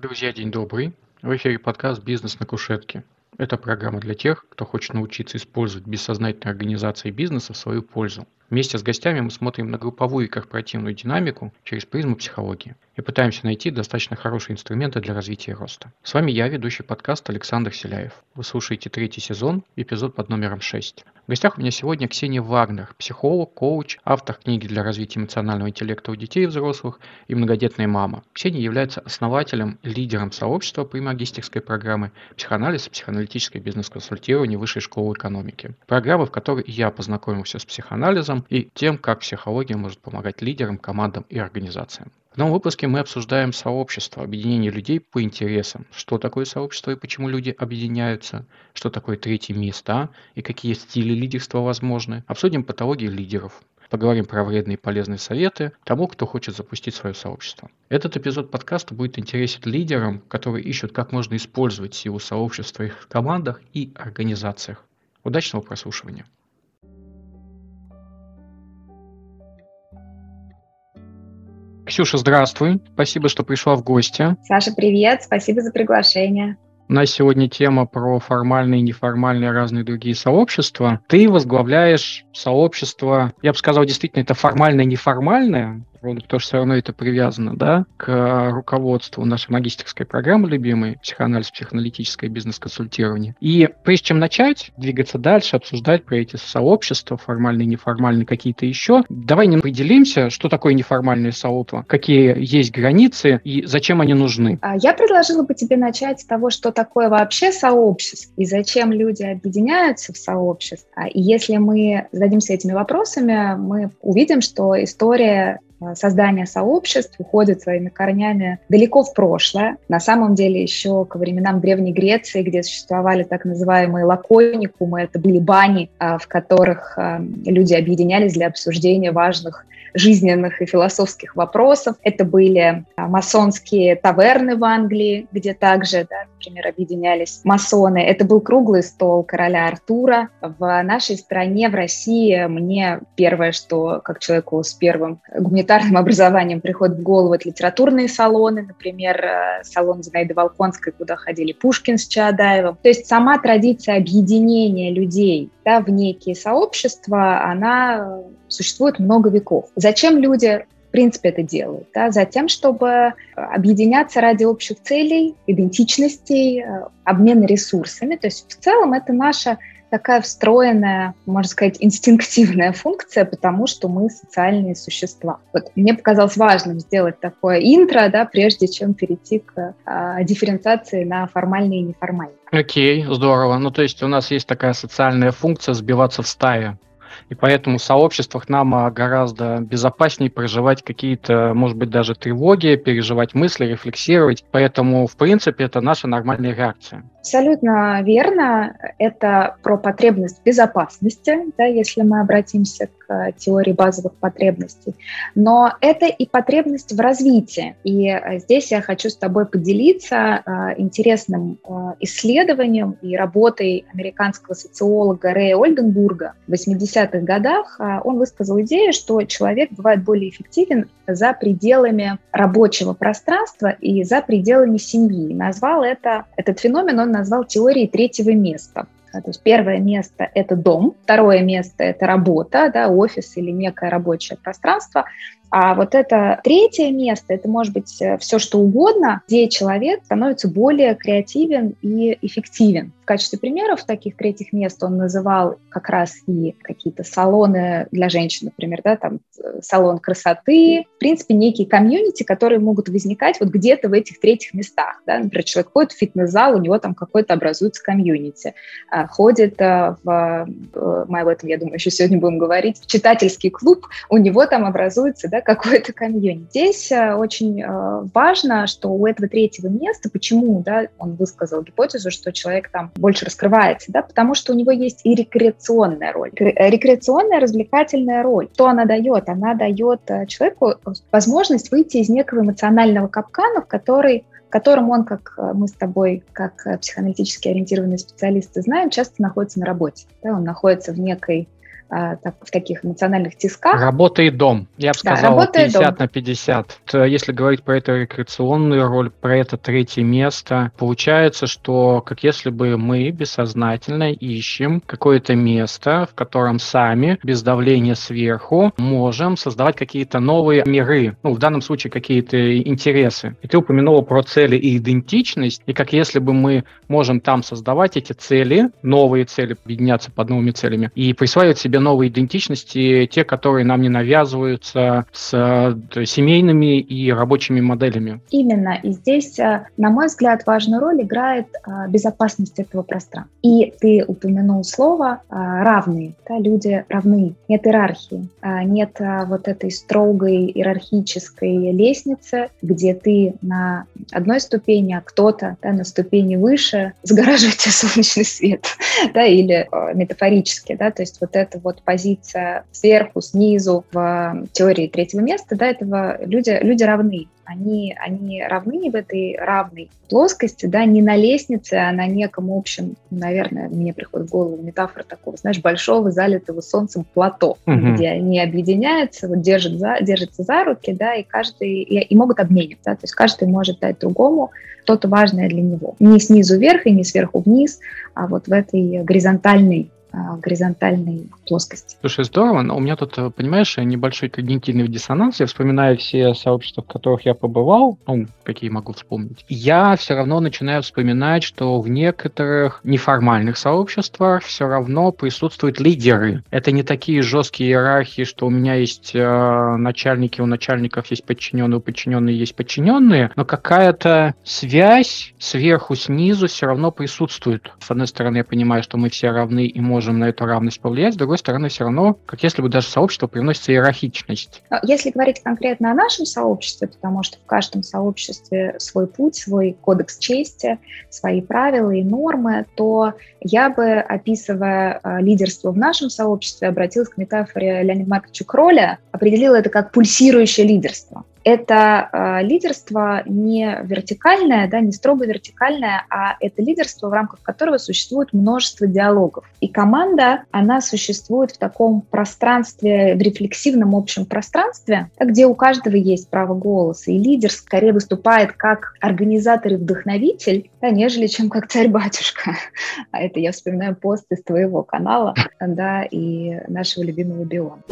Друзья, день добрый. В эфире подкаст «Бизнес на кушетке». Это программа для тех, кто хочет научиться использовать бессознательную организацию бизнеса в свою пользу. Вместе с гостями мы смотрим на групповую и корпоративную динамику через призму психологии и пытаемся найти достаточно хорошие инструменты для развития роста. С вами я, ведущий подкаст Александр Селяев. Вы слушаете третий сезон, эпизод под номером 6. В гостях у меня сегодня Ксения Вагнер, психолог, коуч, автор книги для развития эмоционального интеллекта у детей и взрослых и многодетная мама. Ксения является основателем лидером сообщества при магистерской программы «Психоанализ и психоаналитическое бизнес-консультирование Высшей школы экономики». Программы, в которой я познакомился с психоанализом и тем, как психология может помогать лидерам, командам и организациям. В новом выпуске мы обсуждаем сообщество, объединение людей по интересам. Что такое сообщество и почему люди объединяются, что такое третьи места и какие стили лидерства возможны. Обсудим патологии лидеров. Поговорим про вредные и полезные советы тому, кто хочет запустить свое сообщество. Этот эпизод подкаста будет интересен лидерам, которые ищут, как можно использовать силу сообщества в их командах и организациях. Удачного прослушивания! Ксюша, здравствуй. Спасибо, что пришла в гости. Саша, привет. Спасибо за приглашение. У нас сегодня тема про формальные, неформальные, разные другие сообщества. Ты возглавляешь сообщество, я бы сказал, действительно, это формальное, неформальное, потому что все равно это привязано да, к руководству нашей магистерской программы любимой «Психоанализ, психоаналитическое бизнес-консультирование». И прежде чем начать двигаться дальше, обсуждать про эти сообщества, формальные, неформальные, какие-то еще, давай не определимся, что такое неформальное сообщество, какие есть границы и зачем они нужны. А, я предложила бы тебе начать с того, что такое вообще сообщество и зачем люди объединяются в сообщество. И если мы зададимся этими вопросами, мы увидим, что история Э, создание сообществ уходит своими корнями далеко в прошлое. На самом деле еще к временам Древней Греции, где существовали так называемые лаконикумы, это были бани, э, в которых э, люди объединялись для обсуждения важных жизненных и философских вопросов. Это были а, масонские таверны в Англии, где также, да, например, объединялись масоны. Это был круглый стол короля Артура. В нашей стране, в России, мне первое, что как человеку с первым гуманитарным образованием приходит в голову, это литературные салоны, например, э, салон Зинаиды Волконской, куда ходили Пушкин с Чаадаевым. То есть сама традиция объединения людей да, в некие сообщества, она существует много веков. Зачем люди в принципе это делают? Да? Затем, чтобы объединяться ради общих целей, идентичностей, э, обмена ресурсами. То есть в целом это наша такая встроенная, можно сказать, инстинктивная функция, потому что мы социальные существа. Вот мне показалось важным сделать такое интро, да, прежде чем перейти к а, дифференциации на формальные и неформальные. Окей, здорово. Ну, то есть у нас есть такая социальная функция сбиваться в стае. И поэтому в сообществах нам а, гораздо безопаснее проживать какие-то, может быть, даже тревоги, переживать мысли, рефлексировать. Поэтому, в принципе, это наша нормальная реакция. Абсолютно верно. Это про потребность безопасности, да, если мы обратимся к теории базовых потребностей. Но это и потребность в развитии. И э, здесь я хочу с тобой поделиться э, интересным э, исследованием и работой американского социолога Рэя Ольденбурга. В 80-х годах он высказал идею, что человек бывает более эффективен за пределами рабочего пространства и за пределами семьи. Назвал это, этот феномен он назвал теорией третьего места. То есть первое место – это дом, второе место – это работа, да, офис или некое рабочее пространство, а вот это третье место, это может быть э, все что угодно, где человек становится более креативен и эффективен. В качестве примеров таких третьих мест он называл как раз и какие-то салоны для женщин, например, да, там э, салон красоты, в принципе, некие комьюнити, которые могут возникать вот где-то в этих третьих местах. Да? Например, человек ходит в фитнес-зал, у него там какой-то образуется комьюнити, а, ходит э, в, мы об этом, я думаю, еще сегодня будем говорить, в читательский клуб, у него там образуется да, да, какое-то комьюнити. Здесь э, очень э, важно, что у этого третьего места, почему да, он высказал гипотезу, что человек там больше раскрывается, да, потому что у него есть и рекреационная роль. Рекреационная, развлекательная роль. Что она дает? Она дает э, человеку возможность выйти из некого эмоционального капкана, в который в котором он, как мы с тобой, как психоаналитически ориентированные специалисты знаем, часто находится на работе. Да, он находится в некой так, в таких эмоциональных тисках. Работа и дом. Я бы сказал, да, 50 на 50. Если говорить про эту рекреационную роль, про это третье место, получается, что как если бы мы бессознательно ищем какое-то место, в котором сами, без давления сверху, можем создавать какие-то новые миры. Ну, в данном случае какие-то интересы. И ты упомянула про цели и идентичность, и как если бы мы можем там создавать эти цели, новые цели, объединяться под новыми целями, и присваивать себе новые идентичности, те, которые нам не навязываются с э, семейными и рабочими моделями. Именно. И здесь, э, на мой взгляд, важную роль играет э, безопасность этого пространства. И ты упомянул слово «равные». Да, люди равны. Нет иерархии, нет вот этой строгой иерархической лестницы, где ты на одной ступени, а кто-то да, на ступени выше сгораживает солнечный свет, да, или метафорически, да, то есть вот эта вот позиция сверху, снизу в теории третьего места, да, этого люди, люди равны. Они, они равны в этой равной плоскости, да, не на лестнице, а на неком общем, наверное, мне приходит в голову метафора такого, знаешь, большого залитого солнцем плато, угу. где они объединяются, вот держат за, держатся за руки, да, и каждый, и, и могут обмениваться, да, то есть каждый может дать другому что-то важное для него. Не снизу вверх и не сверху вниз, а вот в этой горизонтальной горизонтальной плоскости. Слушай, здорово, но у меня тут, э, понимаешь, небольшой когнитивный диссонанс. Я вспоминаю все сообщества, в которых я побывал, ну, какие могу вспомнить. Я все равно начинаю вспоминать, что в некоторых неформальных сообществах все равно присутствуют лидеры. Это не такие жесткие иерархии, что у меня есть э, начальники, у начальников есть подчиненные, у подчиненных есть подчиненные, но какая-то связь сверху, снизу все равно присутствует. С одной стороны, я понимаю, что мы все равны и можем можем на эту равность повлиять, с другой стороны, все равно, как если бы даже сообщество приносится иерархичность. А если говорить конкретно о нашем сообществе, потому что в каждом сообществе свой путь, свой кодекс чести, свои правила и нормы, то я бы, описывая а, лидерство в нашем сообществе, обратилась к метафоре Леонида Марковича Кроля, определила это как пульсирующее лидерство это э, лидерство не вертикальное, да, не строго вертикальное, а это лидерство, в рамках которого существует множество диалогов. И команда, она существует в таком пространстве, в рефлексивном общем пространстве, где у каждого есть право голоса. И лидер скорее выступает как организатор и вдохновитель, да, нежели чем как царь-батюшка. А это я вспоминаю пост из твоего канала, да, и нашего любимого Биона.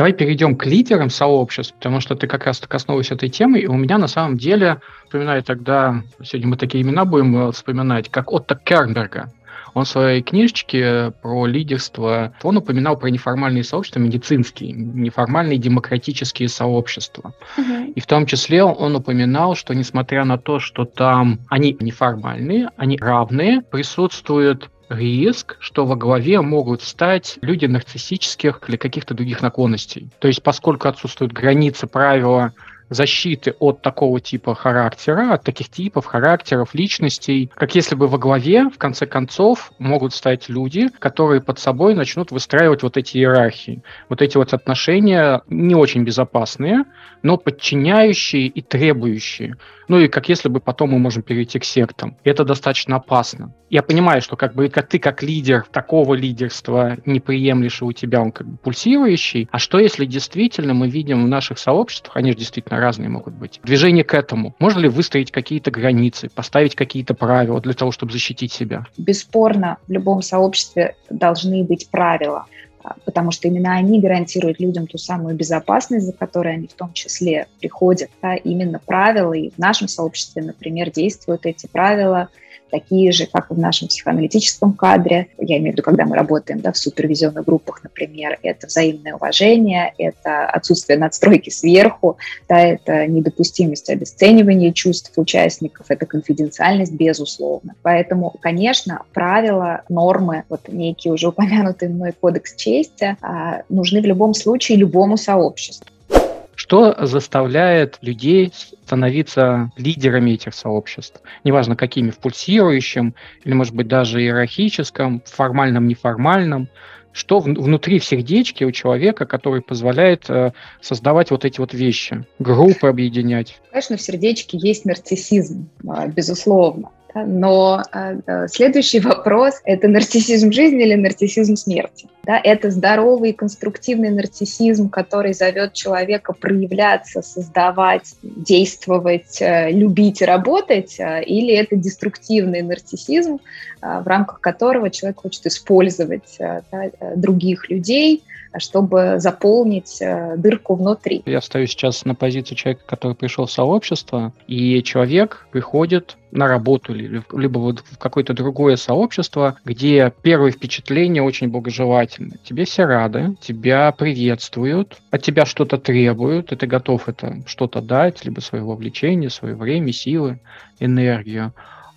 Давай перейдем к лидерам сообществ, потому что ты как раз коснулась этой темы, и у меня на самом деле, вспоминаю тогда, сегодня мы такие имена будем э, вспоминать, как Отто Кернберга. Он в своей книжечке про лидерство, он упоминал про неформальные сообщества, медицинские, неформальные демократические сообщества. Uh-huh. И в том числе он упоминал, что несмотря на то, что там они неформальные, они равные, присутствует риск, что во главе могут стать люди нарциссических или каких-то других наклонностей. То есть, поскольку отсутствуют границы правила защиты от такого типа характера, от таких типов, характеров, личностей, как если бы во главе, в конце концов, могут стать люди, которые под собой начнут выстраивать вот эти иерархии, вот эти вот отношения не очень безопасные, но подчиняющие и требующие. Ну и как если бы потом мы можем перейти к сектам. Это достаточно опасно. Я понимаю, что как бы ты как лидер такого лидерства не приемлешь, и у тебя он как бы пульсирующий. А что если действительно мы видим в наших сообществах, они же действительно разные могут быть, движение к этому? Можно ли выстроить какие-то границы, поставить какие-то правила для того, чтобы защитить себя? Бесспорно, в любом сообществе должны быть правила. А, потому что именно они гарантируют людям ту самую безопасность, за которой они в том числе приходят. Да, именно правила, и в нашем сообществе, например, действуют эти правила – такие же, как и в нашем психоаналитическом кадре. Я имею в виду, когда мы работаем да, в супервизионных группах, например, это взаимное уважение, это отсутствие надстройки сверху, да, это недопустимость обесценивания чувств участников, это конфиденциальность, безусловно. Поэтому, конечно, правила, нормы, вот некий уже упомянутый мной кодекс чести, а, нужны в любом случае любому сообществу. Что заставляет людей становиться лидерами этих сообществ? Неважно, какими, в пульсирующем или, может быть, даже иерархическом, формальном, неформальном. Что внутри в сердечке у человека, который позволяет э, создавать вот эти вот вещи, группы объединять? Конечно, в сердечке есть нарциссизм, а, безусловно. Но э, следующий вопрос – это нарциссизм жизни или нарциссизм смерти? Да, это здоровый конструктивный нарциссизм, который зовет человека проявляться, создавать, действовать, э, любить и работать, э, или это деструктивный нарциссизм, в рамках которого человек хочет использовать да, других людей, чтобы заполнить э, дырку внутри. Я стою сейчас на позицию человека, который пришел в сообщество, и человек приходит на работу либо вот в какое-то другое сообщество, где первое впечатление очень благожелательно. Тебе все рады, тебя приветствуют, от тебя что-то требуют, и ты готов это что-то дать, либо свое вовлечение, свое время, силы, энергию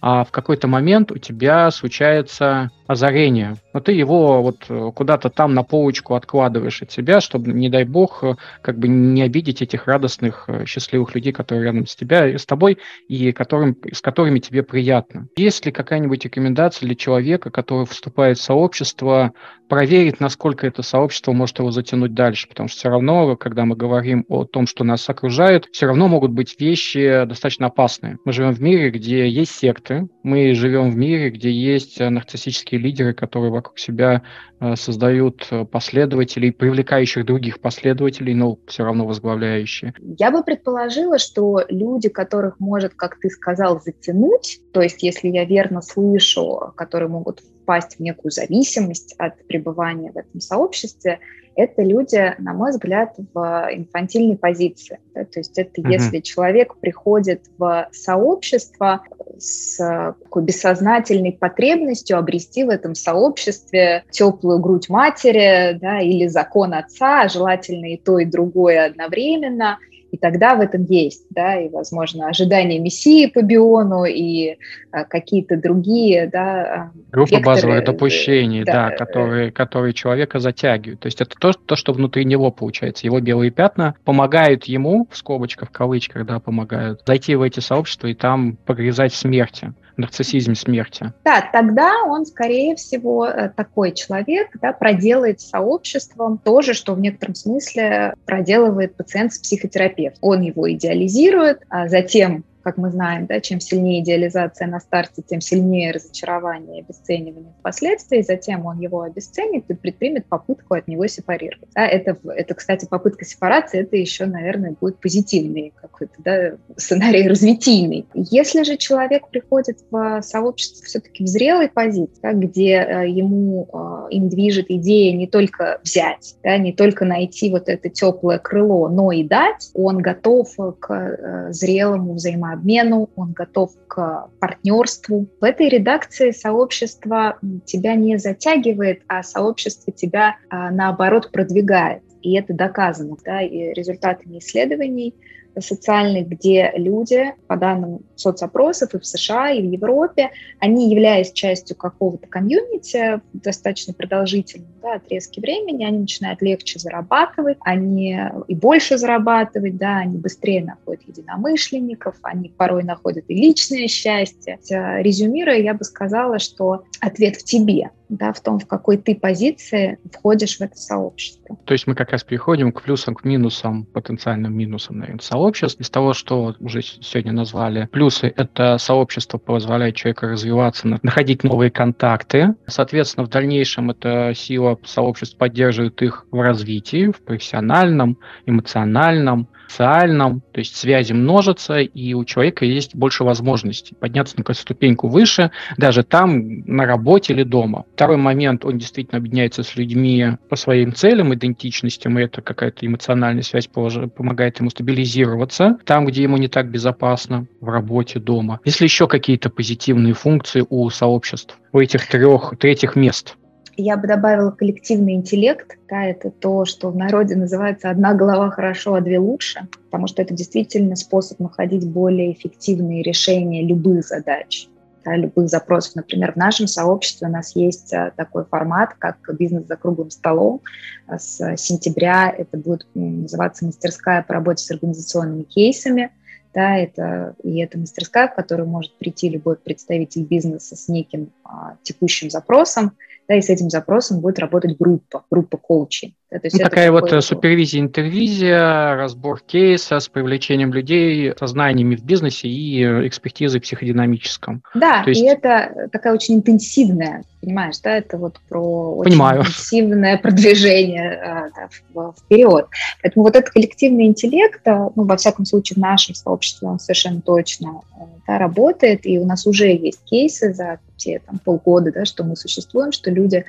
а в какой-то момент у тебя случается озарение, но ты его вот э, куда-то там на полочку откладываешь от себя, чтобы, не дай бог, э, как бы не обидеть этих радостных, э, счастливых людей, которые рядом с тебя, с тобой и которым, с которыми тебе приятно. Есть ли какая-нибудь рекомендация для человека, который вступает в сообщество, проверить, насколько это сообщество может его затянуть дальше, потому что все равно, когда мы говорим о том, что нас окружает, все равно могут быть вещи достаточно опасные. Мы живем в мире, где есть секты, мы живем в мире, где есть нарциссические лидеры, которые вокруг себя э, создают последователей, привлекающих других последователей, но все равно возглавляющие. Я бы предположила, что люди, которых может, как ты сказал, затянуть, то есть, если я верно слышу, которые могут впасть в некую зависимость от пребывания в этом сообществе, это люди, на мой взгляд, в инфантильной позиции. Да? То есть это uh-huh. если человек приходит в сообщество с такой бессознательной потребностью обрести в этом сообществе теплую грудь матери да, или закон отца, желательно и то, и другое одновременно – и тогда в этом есть, да, и, возможно, ожидание мессии по биону и а, какие-то другие, да, а, Группа векторы, базовых допущений, да, да которые, которые человека затягивают. То есть это то, то, что внутри него получается. Его белые пятна помогают ему, в скобочках, в кавычках, да, помогают, зайти в эти сообщества и там погрязать в смерти нарциссизм смерти. Да, тогда он, скорее всего, э, такой человек, да, проделает с сообществом то же, что в некотором смысле проделывает пациент с психотерапевтом. Он его идеализирует, а затем как мы знаем, да, чем сильнее идеализация на старте, тем сильнее разочарование и обесценивание впоследствии, затем он его обесценит и предпримет попытку от него сепарировать. Да, это, это, кстати, попытка сепарации, это еще, наверное, будет позитивный какой-то да, сценарий развитийный. Если же человек приходит в сообщество все-таки в зрелой позиции, да, где э, ему, э, им движет идея не только взять, да, не только найти вот это теплое крыло, но и дать, он готов к э, зрелому взаимодействию обмену, он готов к партнерству. В этой редакции сообщество тебя не затягивает, а сообщество тебя, а, наоборот, продвигает. И это доказано да, и результатами исследований социальных, где люди, по данным соцопросов и в США, и в Европе, они, являясь частью какого-то комьюнити достаточно продолжительном да, отрезке времени, они начинают легче зарабатывать, они и больше зарабатывать, да, они быстрее находят единомышленников, они порой находят и личное счастье. Резюмируя, я бы сказала, что ответ в тебе да, в том, в какой ты позиции входишь в это сообщество. То есть мы как раз переходим к плюсам, к минусам, потенциальным минусам, наверное, сообществ. Из того, что уже сегодня назвали, плюсы — это сообщество позволяет человеку развиваться, находить новые контакты. Соответственно, в дальнейшем эта сила сообществ поддерживает их в развитии, в профессиональном, эмоциональном, социальном, то есть связи множатся, и у человека есть больше возможностей подняться на какую-то ступеньку выше, даже там, на работе или дома. Второй момент, он действительно объединяется с людьми по своим целям, идентичностям, и это какая-то эмоциональная связь помогает ему стабилизироваться там, где ему не так безопасно, в работе, дома. Если еще какие-то позитивные функции у сообществ, у этих трех, третьих мест – я бы добавила коллективный интеллект. Да, это то, что в народе называется «одна голова хорошо, а две лучше», потому что это действительно способ находить более эффективные решения любых задач, да, любых запросов. Например, в нашем сообществе у нас есть а, такой формат, как бизнес за круглым столом. А с сентября это будет называться мастерская по работе с организационными кейсами. Да, это, и это мастерская, в которую может прийти любой представитель бизнеса с неким а, текущим запросом, да, и с этим запросом будет работать группа, группа коучей. Да, то есть ну, такая вот супервизия, интервизия, разбор кейса с привлечением людей со знаниями в бизнесе и экспертизой психодинамическом. Да, есть... и это такая очень интенсивная, понимаешь, да, это вот про очень Понимаю. интенсивное продвижение да, вперед. Поэтому вот этот коллективный интеллект, ну, во всяком случае, в нашем сообществе он совершенно точно да, работает, и у нас уже есть кейсы за те там, полгода, да, что мы существуем, что люди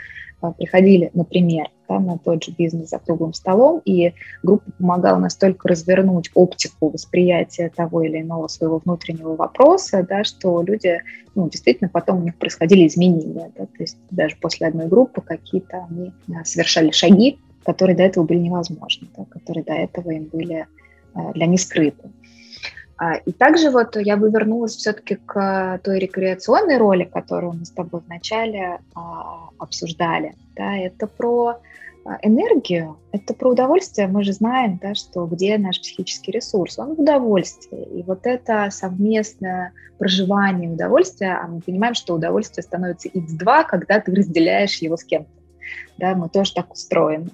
приходили, например, да, на тот же бизнес за круглым столом, и группа помогала настолько развернуть оптику восприятия того или иного своего внутреннего вопроса, да, что люди, ну, действительно, потом у них происходили изменения. Да, то есть даже после одной группы какие-то они а, совершали шаги, которые до этого были невозможны, да, которые до этого им были а, для них скрыты. А, и также вот я бы вернулась все-таки к той рекреационной роли, которую мы с тобой вначале а, обсуждали. Да, это про а, энергию, это про удовольствие. Мы же знаем, да, что где наш психический ресурс, он в удовольствии. И вот это совместное проживание удовольствия, а мы понимаем, что удовольствие становится x2, когда ты разделяешь его с кем-то. Да, мы тоже так устроены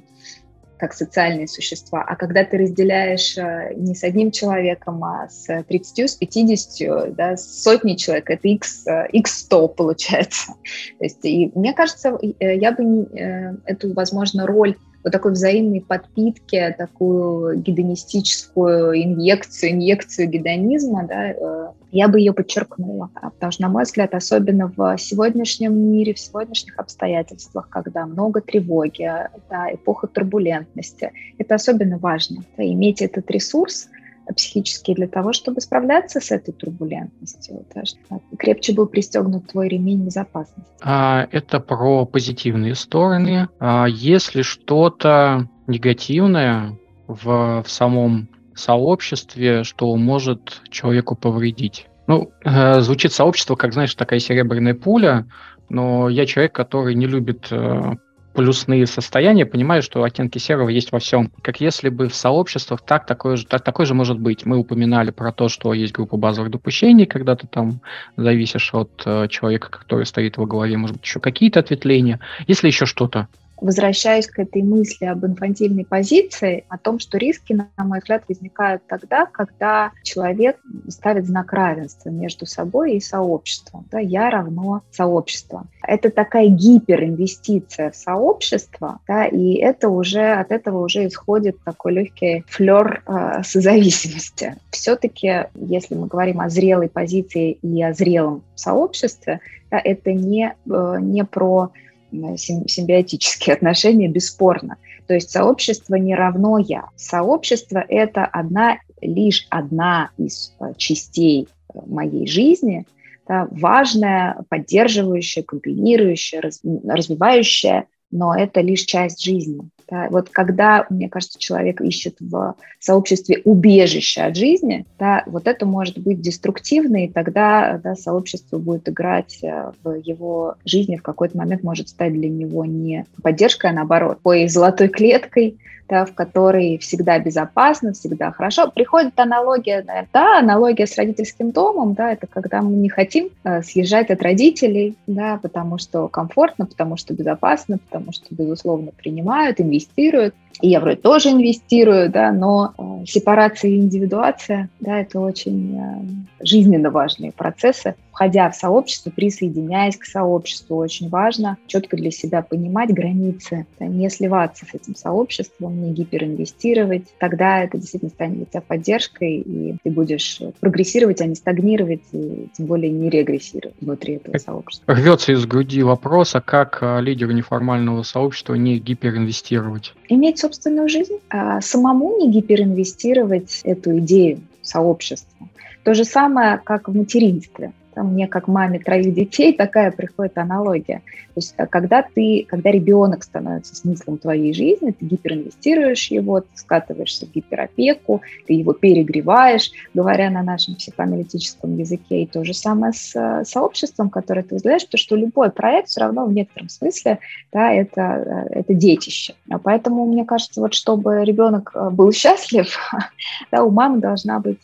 как социальные существа. А когда ты разделяешь э, не с одним человеком, а с 30, с 50, да, с сотней человек, это x, x 100 получается. То есть, и мне кажется, э, я бы э, эту, возможно, роль вот такой взаимной подпитки, такую гедонистическую инъекцию, инъекцию гедонизма, да, я бы ее подчеркнула. Потому что, на мой взгляд, особенно в сегодняшнем мире, в сегодняшних обстоятельствах, когда много тревоги, да, эпоха турбулентности, это особенно важно. Да, иметь этот ресурс – психические для того, чтобы справляться с этой турбулентностью, да, чтобы крепче был пристегнут твой ремень безопасности. А, это про позитивные стороны. А, если что-то негативное в, в самом сообществе, что может человеку повредить. Ну, э, звучит сообщество, как, знаешь, такая серебряная пуля, но я человек, который не любит э, плюсные состояния, понимаю, что оттенки серого есть во всем. Как если бы в сообществах так такое же, так, такое же может быть. Мы упоминали про то, что есть группа базовых допущений, когда ты там зависишь от э, человека, который стоит во главе, может быть, еще какие-то ответвления. Если еще что-то, возвращаюсь к этой мысли об инфантильной позиции, о том, что риски, на мой взгляд, возникают тогда, когда человек ставит знак равенства между собой и сообществом. Да, я равно сообщество. Это такая гиперинвестиция в сообщество, да, и это уже от этого уже исходит такой легкий флер э, созависимости. Все-таки, если мы говорим о зрелой позиции и о зрелом сообществе, да, это не, э, не про симбиотические отношения, бесспорно. То есть сообщество не равно я. Сообщество – это одна, лишь одна из э, частей э, моей жизни, да, важная, поддерживающая, комбинирующая, развивающая, но это лишь часть жизни. Да, вот когда, мне кажется, человек ищет в сообществе убежище от жизни, да, вот это может быть деструктивно, и тогда да, сообщество будет играть э, в его жизни, в какой-то момент может стать для него не поддержкой, а наоборот, такой золотой клеткой, да, в которой всегда безопасно, всегда хорошо. Приходит аналогия, да, аналогия с родительским домом, да, это когда мы не хотим э, съезжать от родителей, да, потому что комфортно, потому что безопасно, потому что, безусловно, принимают, инвестируют. И я вроде тоже инвестирую, да, но э, сепарация и индивидуация, да, это очень э, жизненно важные процессы. Входя в сообщество, присоединяясь к сообществу, очень важно четко для себя понимать границы, да, не сливаться с этим сообществом, не гиперинвестировать. Тогда это действительно станет для тебя поддержкой, и ты будешь прогрессировать, а не стагнировать, и тем более не регрессировать внутри этого сообщества. Рвется из груди вопрос, а как э, лидеру неформального сообщества не гиперинвестировать? Иметь собственную жизнь, а самому не гиперинвестировать эту идею сообщества. То же самое, как в материнстве мне как маме троих детей такая приходит аналогия. То есть э, когда ты, когда ребенок становится смыслом твоей жизни, ты гиперинвестируешь его, ты скатываешься в гиперопеку, ты его перегреваешь, говоря на нашем психоаналитическом языке. И то же самое с э, сообществом, которое ты возглавляешь, потому что любой проект все равно в некотором смысле да, это, э, это детище. А поэтому, мне кажется, вот чтобы ребенок был счастлив, да, у мамы должна быть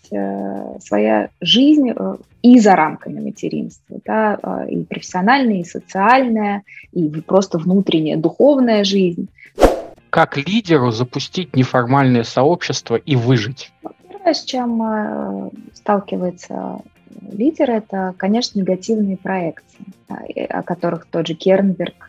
своя жизнь, и за рамками материнства, да, а, и профессиональная, и социальная, и просто внутренняя духовная жизнь. Как лидеру запустить неформальное сообщество и выжить? Первое, с чем э, сталкивается лидер, это, конечно, негативные проекции, о которых тот же Кернберг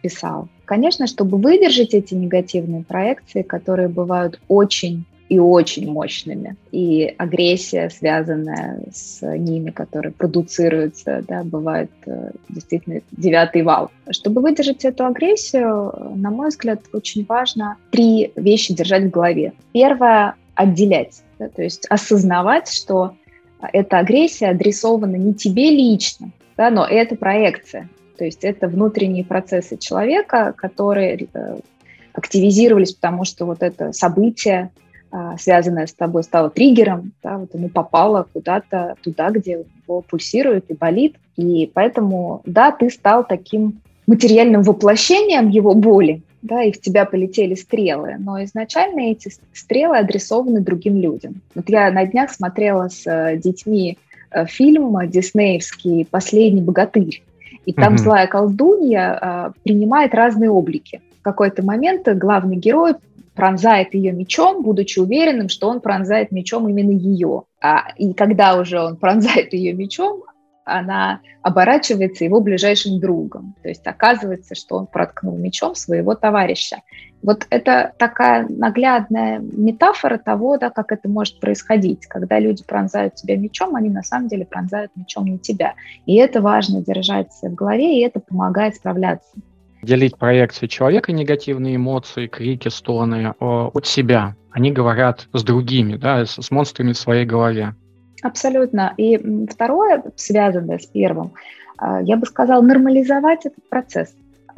писал. Конечно, чтобы выдержать эти негативные проекции, которые бывают очень и очень мощными. И агрессия, связанная с ними, которая продуцируется, да, бывает э, действительно девятый вал. Чтобы выдержать эту агрессию, на мой взгляд, очень важно три вещи держать в голове. Первое — отделять, да, то есть осознавать, что эта агрессия адресована не тебе лично, да, но это проекция. То есть это внутренние процессы человека, которые э, активизировались, потому что вот это событие связанное с тобой, стало триггером, да, вот ему попало куда-то туда, где у него пульсирует и болит. И поэтому, да, ты стал таким материальным воплощением его боли, да, и в тебя полетели стрелы, но изначально эти стрелы адресованы другим людям. Вот я на днях смотрела с э, детьми э, фильм диснеевский «Последний богатырь», и там mm-hmm. злая колдунья а, принимает разные облики. В какой-то момент главный герой пронзает ее мечом, будучи уверенным, что он пронзает мечом именно ее. А, и когда уже он пронзает ее мечом, она оборачивается его ближайшим другом. То есть оказывается, что он проткнул мечом своего товарища. Вот это такая наглядная метафора того, да, как это может происходить. Когда люди пронзают тебя мечом, они на самом деле пронзают мечом не тебя. И это важно держать в голове, и это помогает справляться делить проекции человека, негативные эмоции, крики, стоны от себя. Они говорят с другими, да, с, с монстрами в своей голове. Абсолютно. И второе, связанное с первым, а, я бы сказала, нормализовать этот процесс.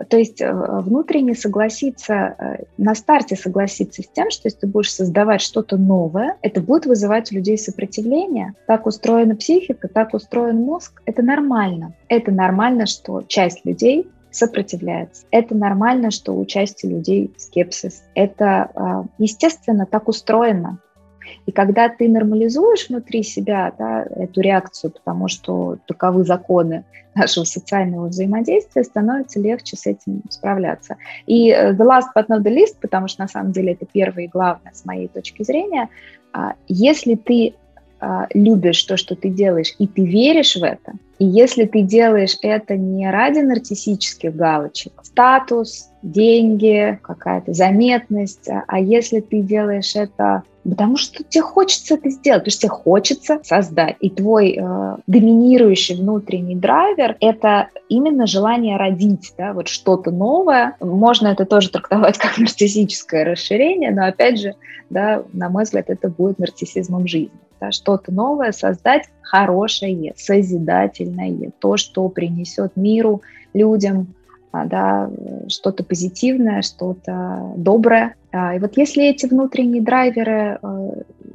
То есть э, внутренне согласиться, э, на старте согласиться с тем, что если ты будешь создавать что-то новое, это будет вызывать у людей сопротивление. Так устроена психика, так устроен мозг. Это нормально. Это нормально, что часть людей сопротивляется. Это нормально, что у части людей скепсис. Это, а, естественно, так устроено. И когда ты нормализуешь внутри себя да, эту реакцию, потому что таковы законы нашего социального взаимодействия, становится легче с этим справляться. И э, the last but not the least, потому что на самом деле это первое и главное с моей точки зрения, а, если ты а, любишь то, что ты делаешь, и ты веришь в это, и если ты делаешь это не ради нарциссических галочек, статус, деньги, какая-то заметность, а если ты делаешь это потому что тебе хочется это сделать, потому что тебе хочется создать. И твой э, доминирующий внутренний драйвер — это именно желание родить, да, вот что-то новое. Можно это тоже трактовать как нарциссическое расширение, но опять же, да, на мой взгляд, это будет нарциссизмом жизни да, что-то новое создать хорошее, созидательное, то, что принесет миру, людям, а, да, что-то позитивное, что-то доброе. А, и вот если эти внутренние драйверы э,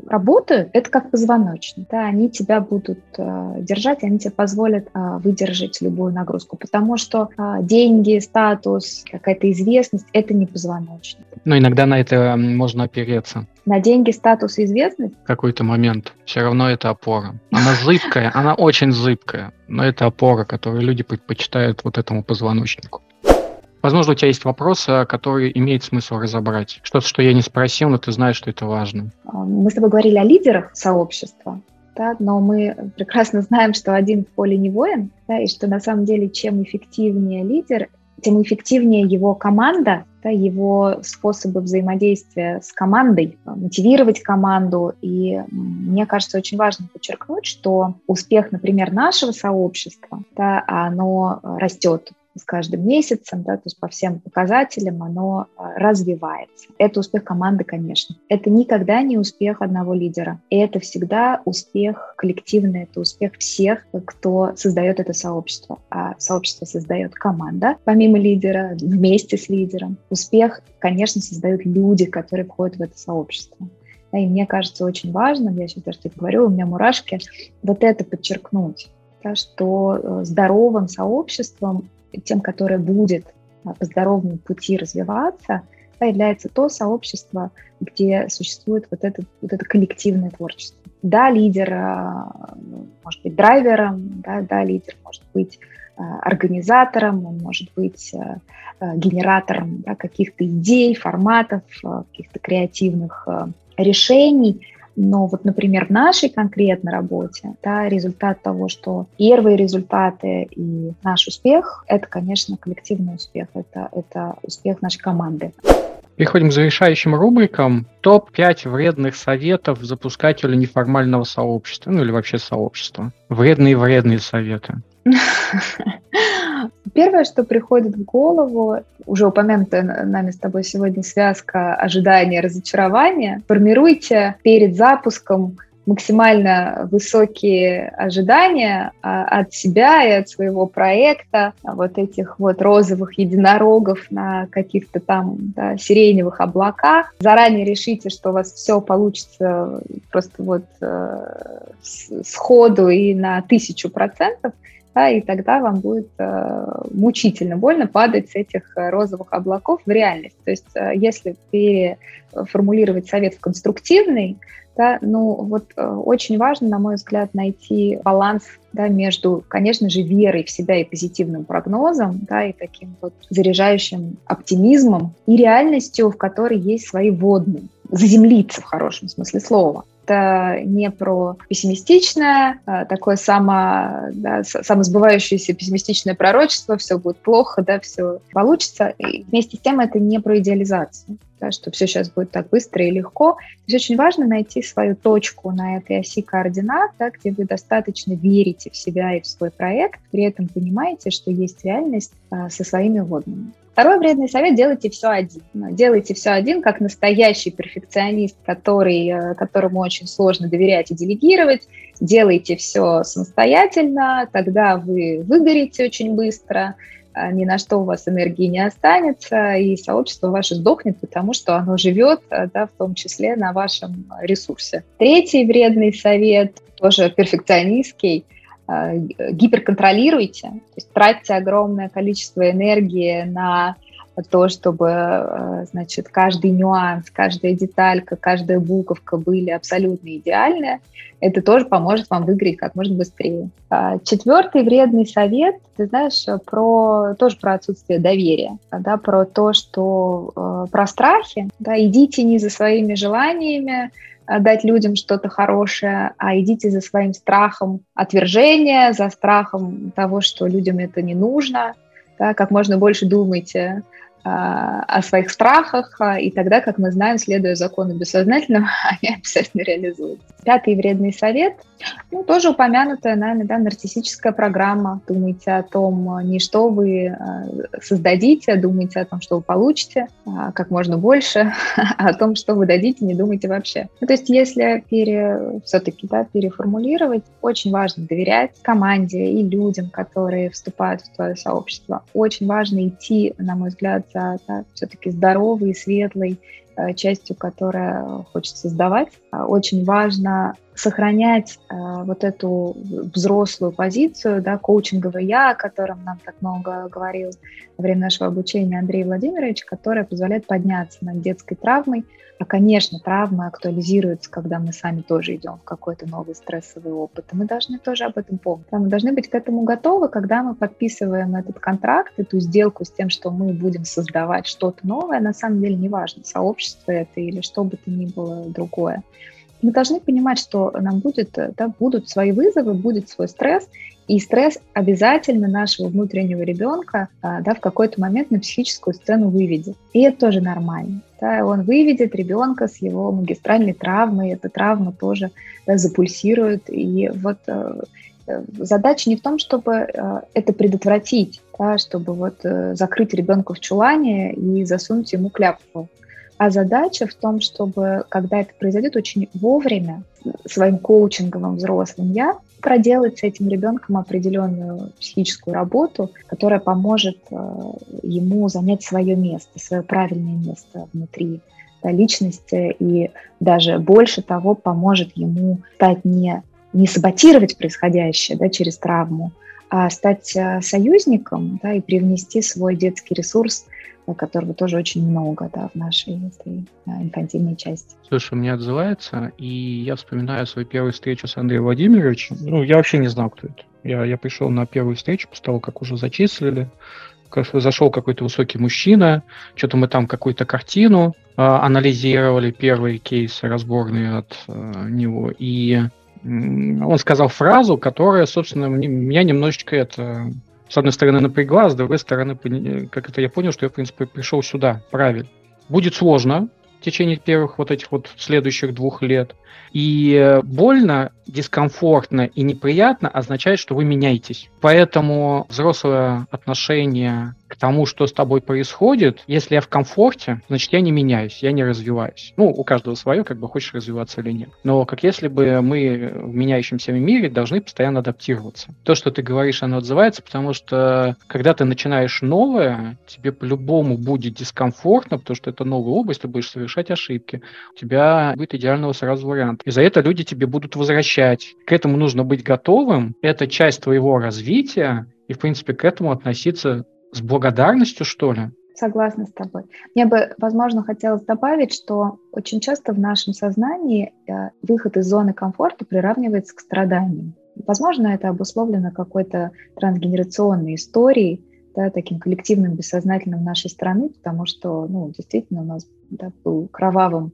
работают, это как позвоночник. Да, они тебя будут э, держать, они тебе позволят э, выдержать любую нагрузку, потому что деньги, статус, какая-то известность – это не позвоночник. Но иногда на это можно опереться. На деньги, статус и известность? В какой-то момент. Все равно это опора. Она зыбкая, она очень зыбкая, но это опора, которую люди предпочитают вот этому позвоночнику. Возможно, у тебя есть вопросы, которые имеет смысл разобрать. Что-то, что я не спросил, но ты знаешь, что это важно. А, мы с тобой говорили о лидерах сообщества, да, но мы прекрасно знаем, что один в поле не воин, да, и что на самом деле чем эффективнее лидер, тем эффективнее его команда, да, его способы взаимодействия с командой, мотивировать команду. И мне кажется, очень важно подчеркнуть, что успех, например, нашего сообщества, да, оно растет с каждым месяцем, да, то есть по всем показателям оно а, развивается. Это успех команды, конечно. Это никогда не успех одного лидера. И это всегда успех коллективный, это успех всех, кто создает это сообщество. А сообщество создает команда, помимо лидера, вместе с лидером. Успех, конечно, создают люди, которые входят в это сообщество. и мне кажется очень важным, я сейчас даже говорю, у меня мурашки, вот это подчеркнуть, да, что э, здоровым сообществом тем, которое будет а, по здоровому пути развиваться, является то сообщество, где существует вот это, вот это коллективное творчество. Да, лидер может быть драйвером, да, да, лидер может быть организатором, он может быть генератором да, каких-то идей, форматов, каких-то креативных решений. Но вот, например, в нашей конкретной работе, да, результат того, что первые результаты и наш успех, это, конечно, коллективный успех, это, это успех нашей команды. Переходим к завершающим рубрикам. Топ-5 вредных советов запускателю неформального сообщества, ну или вообще сообщества. Вредные-вредные советы. Первое, что приходит в голову, уже упомянутая нами с тобой сегодня связка ожидания, разочарования. Формируйте перед запуском максимально высокие ожидания а, от себя и от своего проекта, вот этих вот розовых единорогов на каких-то там да, сиреневых облаках. Заранее решите, что у вас все получится просто вот э, сходу и на тысячу процентов – да, и тогда вам будет э, мучительно больно падать с этих э, розовых облаков в реальность. То есть э, если переформулировать совет в конструктивный, да, ну вот э, очень важно, на мой взгляд, найти баланс да, между, конечно же, верой в себя и позитивным прогнозом, да, и таким вот заряжающим оптимизмом, и реальностью, в которой есть свои водные, заземлиться в хорошем смысле слова это не про пессимистичное, а, такое само, да, самосбывающееся пессимистичное пророчество, все будет плохо, да, все получится. И вместе с тем это не про идеализацию, да, что все сейчас будет так быстро и легко. То есть очень важно найти свою точку на этой оси координат, да, где вы достаточно верите в себя и в свой проект, при этом понимаете, что есть реальность а, со своими водными. Второй вредный совет – делайте все один. Делайте все один, как настоящий перфекционист, который, э, которому очень сложно доверять и делегировать. Делайте все самостоятельно, тогда вы выгорите очень быстро, а ни на что у вас энергии не останется, и сообщество ваше сдохнет, потому что оно живет, э, да, в том числе на вашем ресурсе. Третий вредный совет, тоже перфекционистский – гиперконтролируйте, то есть тратьте огромное количество энергии на то, чтобы, э, значит, каждый нюанс, каждая деталька, каждая буковка были абсолютно идеальны, это тоже поможет вам выиграть как можно быстрее. А, четвертый вредный совет, ты знаешь, про, тоже про отсутствие доверия, да, про то, что э, про страхи, да, идите не за своими желаниями, дать людям что-то хорошее, а идите за своим страхом отвержения, за страхом того, что людям это не нужно, да, как можно больше думайте о своих страхах, а, и тогда, как мы знаем, следуя закону бессознательного, они обязательно реализуются. Пятый вредный совет, ну, тоже упомянутая нами, да, нарциссическая программа. Думайте о том, а, не что вы создадите, думайте о том, что вы получите, как можно больше, а о том, что вы дадите, не думайте вообще. Ну, то есть, если пере, все-таки да, переформулировать, очень важно доверять команде и людям, которые вступают в твое сообщество. Очень важно идти, на мой взгляд, за да, все-таки здоровой, светлой частью, которая хочется создавать. А, очень важно сохранять э, вот эту взрослую позицию, да, коучинговое я, о котором нам так много говорил во время нашего обучения Андрей Владимирович, которая позволяет подняться над детской травмой, конечно, травмы актуализируются, когда мы сами тоже идем в какой-то новый стрессовый опыт. И мы должны тоже об этом помнить. Мы должны быть к этому готовы, когда мы подписываем этот контракт, эту сделку с тем, что мы будем создавать что-то новое. На самом деле неважно, сообщество это или что бы то ни было другое. Мы должны понимать, что нам будет, да, будут свои вызовы, будет свой стресс, и стресс обязательно нашего внутреннего ребенка а, да, в какой-то момент на психическую сцену выведет. И это тоже нормально. Да, он выведет ребенка с его магистральной травмой, эта травма тоже да, запульсирует. И вот э, э, задача не в том, чтобы э, это предотвратить, да, чтобы вот закрыть ребенка в чулане и засунуть ему кляпку. А задача в том, чтобы, когда это произойдет, очень вовремя своим коучинговым взрослым я проделать с этим ребенком определенную психическую работу, которая поможет э, ему занять свое место, свое правильное место внутри да, личности и даже больше того поможет ему стать не, не саботировать происходящее да, через травму, стать э, союзником да, и привнести свой детский ресурс которого тоже очень много да, в нашей этой инфантильной части. Слушай, мне отзывается, и я вспоминаю свою первую встречу с Андреем Владимировичем. Ну, я вообще не знал, кто это. Я, я пришел на первую встречу после того, как уже зачислили. Зашел какой-то высокий мужчина, что-то мы там какую-то картину э, анализировали, первые кейсы разборные от э, него, и он сказал фразу, которая, собственно, меня немножечко это с одной стороны напрягла, с другой стороны, как это я понял, что я, в принципе, пришел сюда правильно. Будет сложно в течение первых вот этих вот следующих двух лет. И больно, дискомфортно и неприятно означает, что вы меняетесь. Поэтому взрослое отношение к тому, что с тобой происходит, если я в комфорте, значит, я не меняюсь, я не развиваюсь. Ну, у каждого свое, как бы хочешь развиваться или нет. Но как если бы мы в меняющемся мире должны постоянно адаптироваться. То, что ты говоришь, оно отзывается, потому что когда ты начинаешь новое, тебе по-любому будет дискомфортно, потому что это новая область, ты будешь совершать ошибки. У тебя будет идеального сразу варианта. И за это люди тебе будут возвращать. К этому нужно быть готовым. Это часть твоего развития, и, в принципе, к этому относиться с благодарностью, что ли? Согласна с тобой. Мне бы, возможно, хотелось добавить, что очень часто в нашем сознании э, выход из зоны комфорта приравнивается к страданию. Возможно, это обусловлено какой-то трансгенерационной историей, да, таким коллективным бессознательным нашей страны, потому что, ну, действительно, у нас да, был кровавым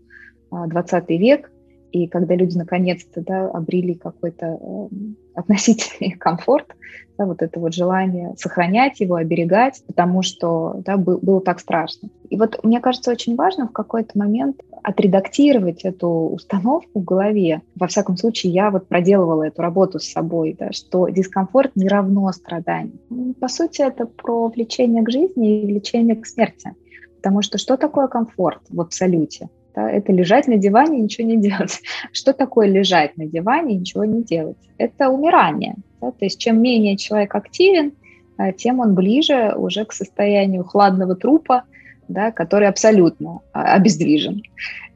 20 а, век, и когда люди наконец-то да, обрели какой-то э, относительный комфорт, да, вот это вот желание сохранять его, оберегать, потому что да, был, было так страшно. И вот мне кажется очень важно в какой-то момент отредактировать эту установку в голове. Во всяком случае, я вот проделывала эту работу с собой, да, что дискомфорт не равно страданию. По сути, это про влечение к жизни и влечение к смерти. Потому что что такое комфорт в абсолюте? Да, это лежать на диване и ничего не делать. Что такое лежать на диване и ничего не делать? Это умирание. Да? То есть чем менее человек активен, а, тем он ближе уже к состоянию хладного трупа, да, который абсолютно а, обездвижен.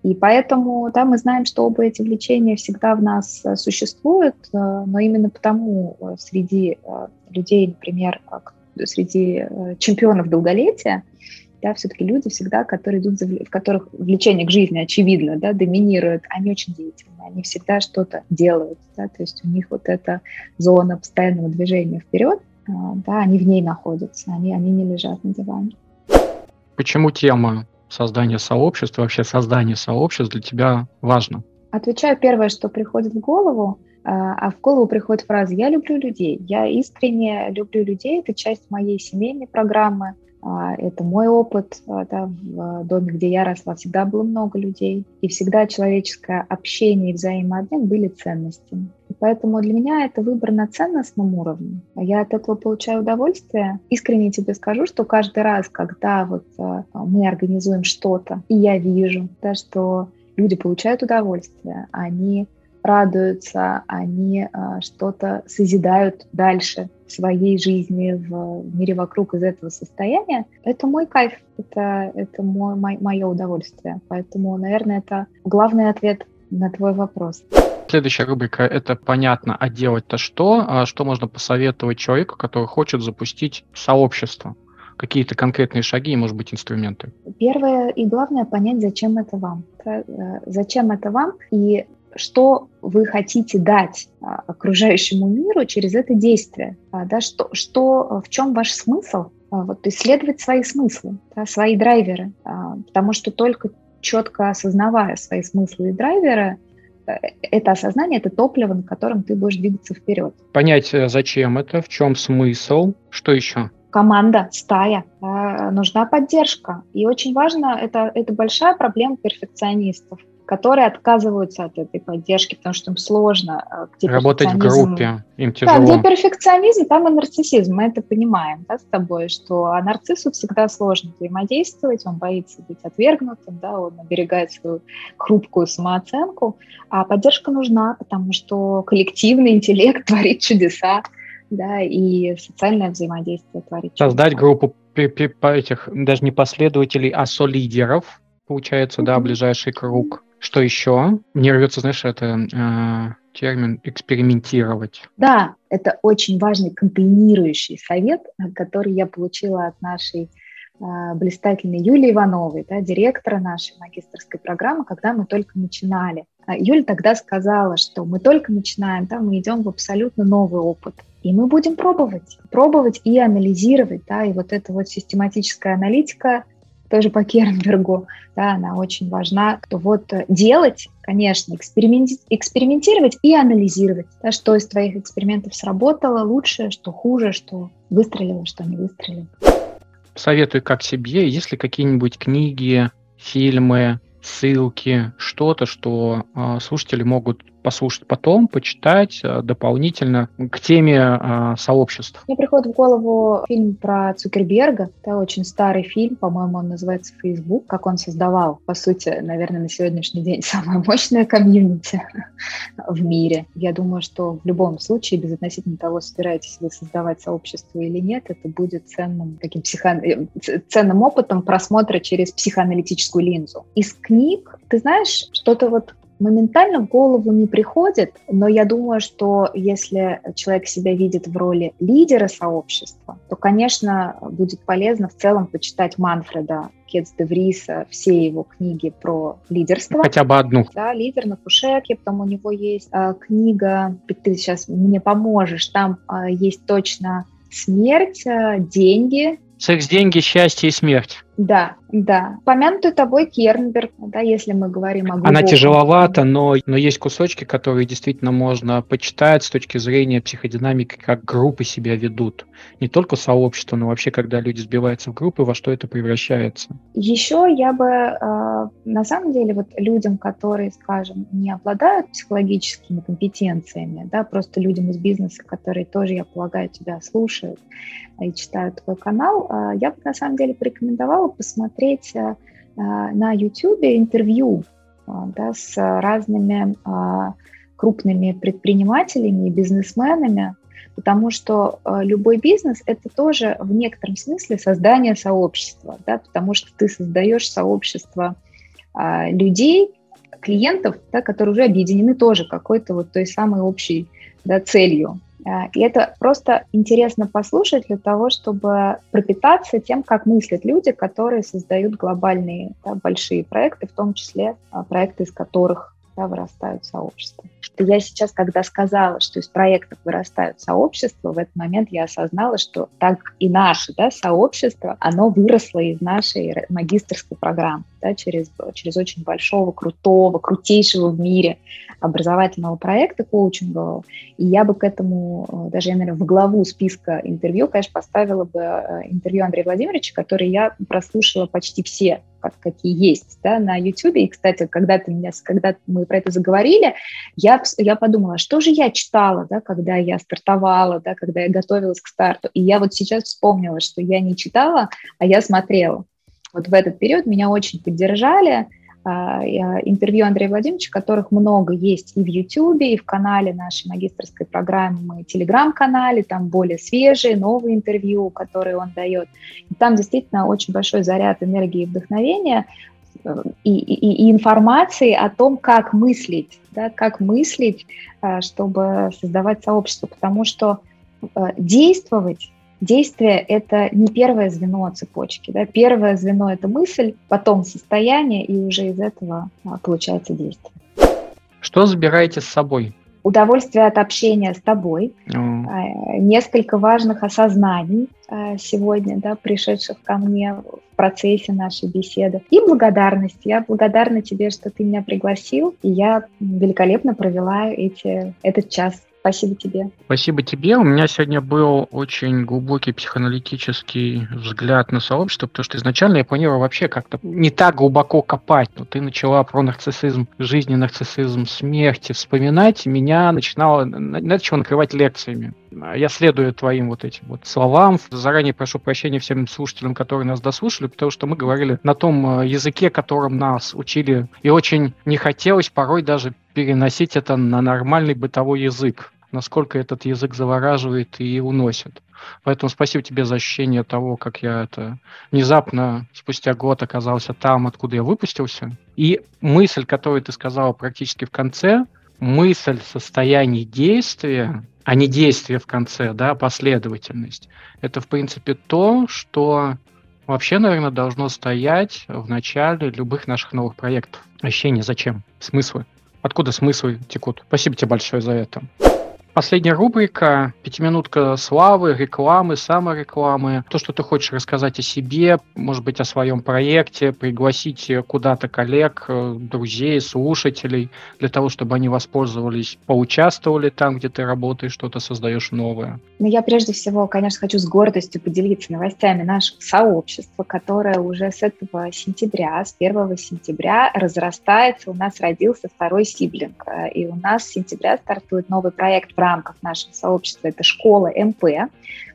И поэтому да, мы знаем, что оба эти влечения всегда в нас а, существуют, но именно потому среди людей, например, среди чемпионов долголетия, да, все-таки люди всегда, которые идут, в которых влечение к жизни, очевидно, да, доминирует, они очень деятельны, они всегда что-то делают, да, то есть у них вот эта зона постоянного движения вперед, а, да, они в ней находятся, они, они не лежат на диване. Почему тема создания сообщества, вообще создание сообществ для тебя важно? Отвечаю первое, что приходит в голову, а, а в голову приходит фраза «я люблю людей», «я искренне люблю людей», это часть моей семейной программы, это мой опыт а, да, в доме, где я росла, всегда было много людей, и всегда человеческое общение и взаимообмен были ценностями. И поэтому для меня это выбор на ценностном уровне. Я от этого получаю удовольствие. Искренне тебе скажу, что каждый раз, когда вот а, мы организуем что-то, и я вижу, да, что люди получают удовольствие, они радуются, они а, что-то созидают дальше своей жизни, в мире вокруг из этого состояния, это мой кайф, это, это мой, мой, мое удовольствие. Поэтому, наверное, это главный ответ на твой вопрос. Следующая рубрика – это понятно, а делать-то что? А что можно посоветовать человеку, который хочет запустить сообщество? Какие-то конкретные шаги и, может быть, инструменты? Первое и главное – понять, зачем это вам. Э, зачем это вам и что вы хотите дать а, окружающему миру через это действие, а, да, что, что, в чем ваш смысл, а, вот исследовать свои смыслы, да, свои драйверы, потому что только четко осознавая свои смыслы и драйверы, э, это осознание, это топливо, на котором ты будешь двигаться вперед. Понять, э, зачем это, в чем смысл, что еще? команда, стая, нужна поддержка. И очень важно, это, это большая проблема перфекционистов которые отказываются от этой поддержки, потому что им сложно. Э, Работать в группе, им тяжело. Да, где перфекционизм, там и нарциссизм, мы это понимаем да, с тобой, что а нарциссу всегда сложно взаимодействовать, он боится быть отвергнутым, да, он оберегает свою хрупкую самооценку, а поддержка нужна, потому что коллективный интеллект творит чудеса, да, и социальное взаимодействие творит чудеса. Создать группу этих даже не последователей, а солидеров, получается, mm-hmm. да, ближайший круг что еще? Мне рвется, знаешь, это э, термин «экспериментировать». Да, это очень важный контейнирующий совет, который я получила от нашей а, блистательной Юлии Ивановой, да, директора нашей магистрской программы, когда мы только начинали. А, Юля тогда сказала, что мы только начинаем, да, мы идем в абсолютно новый опыт. И мы будем пробовать, пробовать и анализировать, да, и вот эта вот систематическая аналитика, тоже по Кернбергу, да, она очень важна. То вот э, делать, конечно, эксперименти- экспериментировать и анализировать, да, что из твоих экспериментов сработало лучше, что хуже, что выстрелило, что не выстрелило. Советую как себе, есть ли какие-нибудь книги, фильмы, ссылки, что-то, что э, слушатели могут послушать потом, почитать э, дополнительно к теме э, сообществ. Мне приходит в голову фильм про Цукерберга. Это очень старый фильм, по-моему, он называется «Facebook», как он создавал, по сути, наверное, на сегодняшний день самое мощное комьюнити в мире. Я думаю, что в любом случае, без относительно того, собираетесь вы создавать сообщество или нет, это будет ценным, таким психо... Э, ценным опытом просмотра через психоаналитическую линзу. Из книг, ты знаешь, что-то вот моментально в голову не приходит, но я думаю, что если человек себя видит в роли лидера сообщества, то, конечно, будет полезно в целом почитать Манфреда Кетс де Вриса, все его книги про лидерство. Хотя бы одну. Да, лидер на кушетке, потом у него есть э, книга, ты сейчас мне поможешь, там э, есть точно смерть, э, деньги. Секс, деньги, счастье и смерть. Да, да. Помянутый тобой Кернберг, да, если мы говорим о глубоком. Она тяжеловата, но, но есть кусочки, которые действительно можно почитать с точки зрения психодинамики, как группы себя ведут. Не только сообщество, но вообще, когда люди сбиваются в группы, во что это превращается. Еще я бы, э, на самом деле, вот людям, которые, скажем, не обладают психологическими компетенциями, да, просто людям из бизнеса, которые тоже, я полагаю, тебя слушают и читают твой канал, э, я бы на самом деле порекомендовала посмотреть э, на YouTube интервью э, да, с разными э, крупными предпринимателями и бизнесменами, потому что любой бизнес – это тоже в некотором смысле создание сообщества, да, потому что ты создаешь сообщество людей, клиентов, да, которые уже объединены тоже какой-то вот той самой общей да, целью. Э, и это просто интересно послушать для того, чтобы пропитаться тем, как мыслят люди, которые создают глобальные да, большие проекты, в том числе а, проекты, из которых да, вырастают сообщества. Что я сейчас, когда сказала, что из проектов вырастают сообщества, в этот момент я осознала, что так и наше да, сообщество, оно выросло из нашей магистрской программы да, через, через очень большого, крутого, крутейшего в мире образовательного проекта коучингового. И я бы к этому, э, даже, я, наверное, в главу списка интервью, конечно, поставила бы э, интервью Андрея Владимировича, который я прослушала почти все как, какие есть да, на YouTube. И, кстати, когда, ты меня, когда мы про это заговорили, я, я подумала, что же я читала, да, когда я стартовала, да, когда я готовилась к старту. И я вот сейчас вспомнила, что я не читала, а я смотрела. Вот в этот период меня очень поддержали. А, интервью Андрея Владимировича, которых много есть и в YouTube, и в канале нашей магистрской программы, телеграм-канале, там более свежие, новые интервью, которые он дает. И там действительно очень большой заряд энергии и вдохновения и, и, и информации о том, как мыслить, да, как мыслить, э, чтобы создавать сообщество, потому что э, действовать Действие – это не первое звено цепочки. Да? Первое звено – это мысль, потом состояние, и уже из этого а, получается действие. Что забираете с собой? Удовольствие от общения с тобой, mm. несколько важных осознаний а, сегодня, да, пришедших ко мне в процессе нашей беседы, и благодарность. Я благодарна тебе, что ты меня пригласил, и я великолепно провела эти, этот час Спасибо тебе. Спасибо тебе. У меня сегодня был очень глубокий психоаналитический взгляд на сообщество, потому что изначально я планировал вообще как-то не так глубоко копать. Но ты начала про нарциссизм жизни, нарциссизм смерти вспоминать, меня начинало, чего накрывать лекциями. Я следую твоим вот этим вот словам. Заранее прошу прощения всем слушателям, которые нас дослушали, потому что мы говорили на том э, языке, которым нас учили, и очень не хотелось порой даже переносить это на нормальный бытовой язык, насколько этот язык завораживает и уносит. Поэтому спасибо тебе за ощущение того, как я это внезапно спустя год оказался там, откуда я выпустился. И мысль, которую ты сказала практически в конце, мысль, состояние действия, а не действие в конце, да, последовательность, это, в принципе, то, что вообще, наверное, должно стоять в начале любых наших новых проектов. Ощущение зачем? Смыслы. Откуда смыслы текут? Спасибо тебе большое за это. Последняя рубрика «Пятиминутка славы», рекламы, саморекламы. То, что ты хочешь рассказать о себе, может быть, о своем проекте, пригласить куда-то коллег, друзей, слушателей, для того, чтобы они воспользовались, поучаствовали там, где ты работаешь, что-то создаешь новое. Ну, я прежде всего, конечно, хочу с гордостью поделиться новостями нашего сообщества, которое уже с этого сентября, с 1 сентября разрастается. У нас родился второй сиблинг. Э, и у нас с сентября стартует новый проект в рамках нашего сообщества, это школа МП.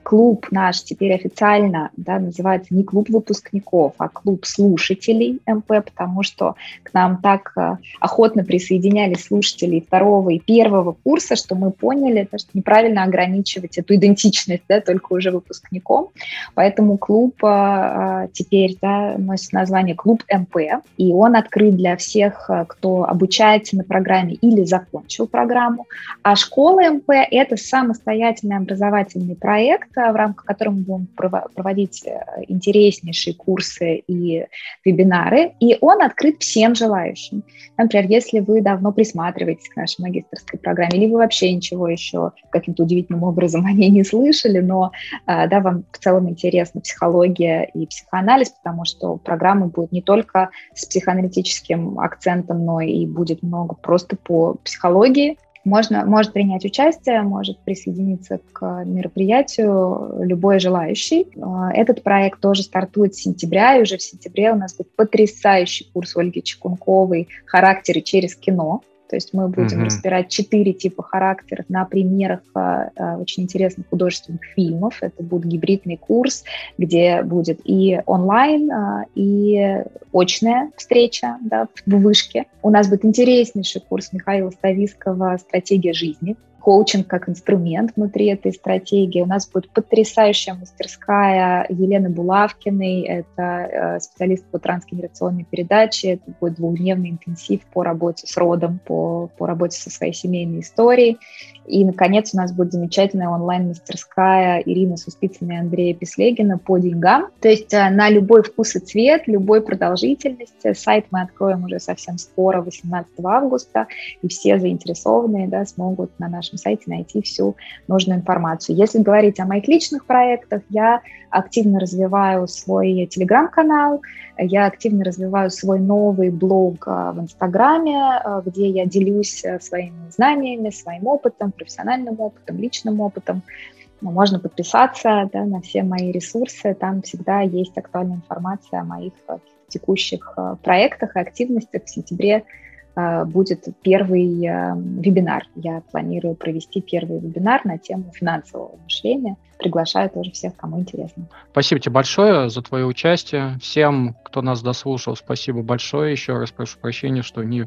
Клуб наш теперь официально да, называется не клуб выпускников, а клуб слушателей МП, потому что к нам так э, охотно присоединялись слушатели второго и первого курса, что мы поняли, что неправильно ограничивать эту идентичность да, только уже выпускником. Поэтому клуб э, теперь да, носит название клуб МП, и он открыт для всех, э, кто обучается на программе или закончил программу. А школа МП – это самостоятельный образовательный проект, в рамках которого мы будем проводить э, интереснейшие курсы и вебинары, и он открыт всем желающим. Например, если вы давно присматриваетесь к нашей магистрской программе, или вы вообще ничего еще каким-то удивительным образом о ней не слышали, но э, да, вам в целом интересна психология и психоанализ, потому что программа будет не только с психоаналитическим акцентом, но и будет много просто по психологии, можно, может принять участие, может присоединиться к мероприятию любой желающий. А, этот проект тоже стартует с сентября, и уже в сентябре у нас будет потрясающий курс Ольги Чекунковой «Характеры через кино». То есть мы будем mm-hmm. разбирать четыре типа характеров на примерах а, очень интересных художественных фильмов. Это будет гибридный курс, где будет и онлайн, а, и очная встреча да, в вышке. У нас будет интереснейший курс Михаила Ставиского «Стратегия жизни», коучинг как инструмент внутри этой стратегии. У нас будет потрясающая мастерская Елены Булавкиной, это э, специалист по трансгенерационной передаче, это будет двухдневный интенсив по работе с родом, по, по работе со своей семейной историей. И, наконец, у нас будет замечательная онлайн-мастерская Ирины Суспицыной и Андрея Песлегина по деньгам. То есть э, на любой вкус и цвет, любой продолжительности. Сайт мы откроем уже совсем скоро, 18 августа, и все заинтересованные да, смогут на нашем сайте найти всю нужную информацию. Если говорить о моих личных проектах, я активно развиваю свой телеграм-канал, я активно развиваю свой новый блог э, в Инстаграме, э, где я делюсь своими знаниями, своим опытом, профессиональным опытом, личным опытом. Ну, можно подписаться да, на все мои ресурсы, там всегда есть актуальная информация о моих текущих проектах и активностях. В сентябре будет первый вебинар. Я планирую провести первый вебинар на тему финансового мышления приглашаю тоже всех, кому интересно. Спасибо тебе большое за твое участие. Всем, кто нас дослушал, спасибо большое. Еще раз прошу прощения, что не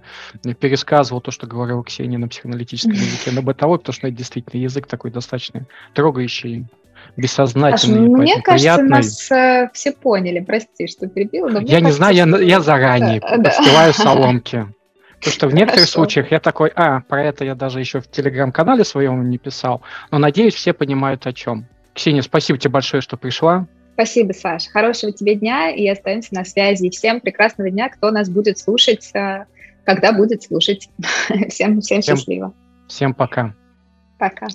пересказывал то, что говорила Ксения на психоаналитическом языке, на бытовой, потому что это действительно язык такой достаточно трогающий, бессознательный. Саша, мне кажется, приятный. нас э, все поняли. Прости, что перебила. Но я не знаю, я, я заранее да, подстилаю соломки. Потому что в некоторых Хорошо. случаях я такой, а, про это я даже еще в телеграм-канале своем не писал, но надеюсь, все понимают о чем. Ксения, спасибо тебе большое, что пришла. Спасибо, Саш. Хорошего тебе дня и остаемся на связи. И всем прекрасного дня, кто нас будет слушать, э, когда будет слушать. Всем, всем, всем счастливо. Всем пока. Пока.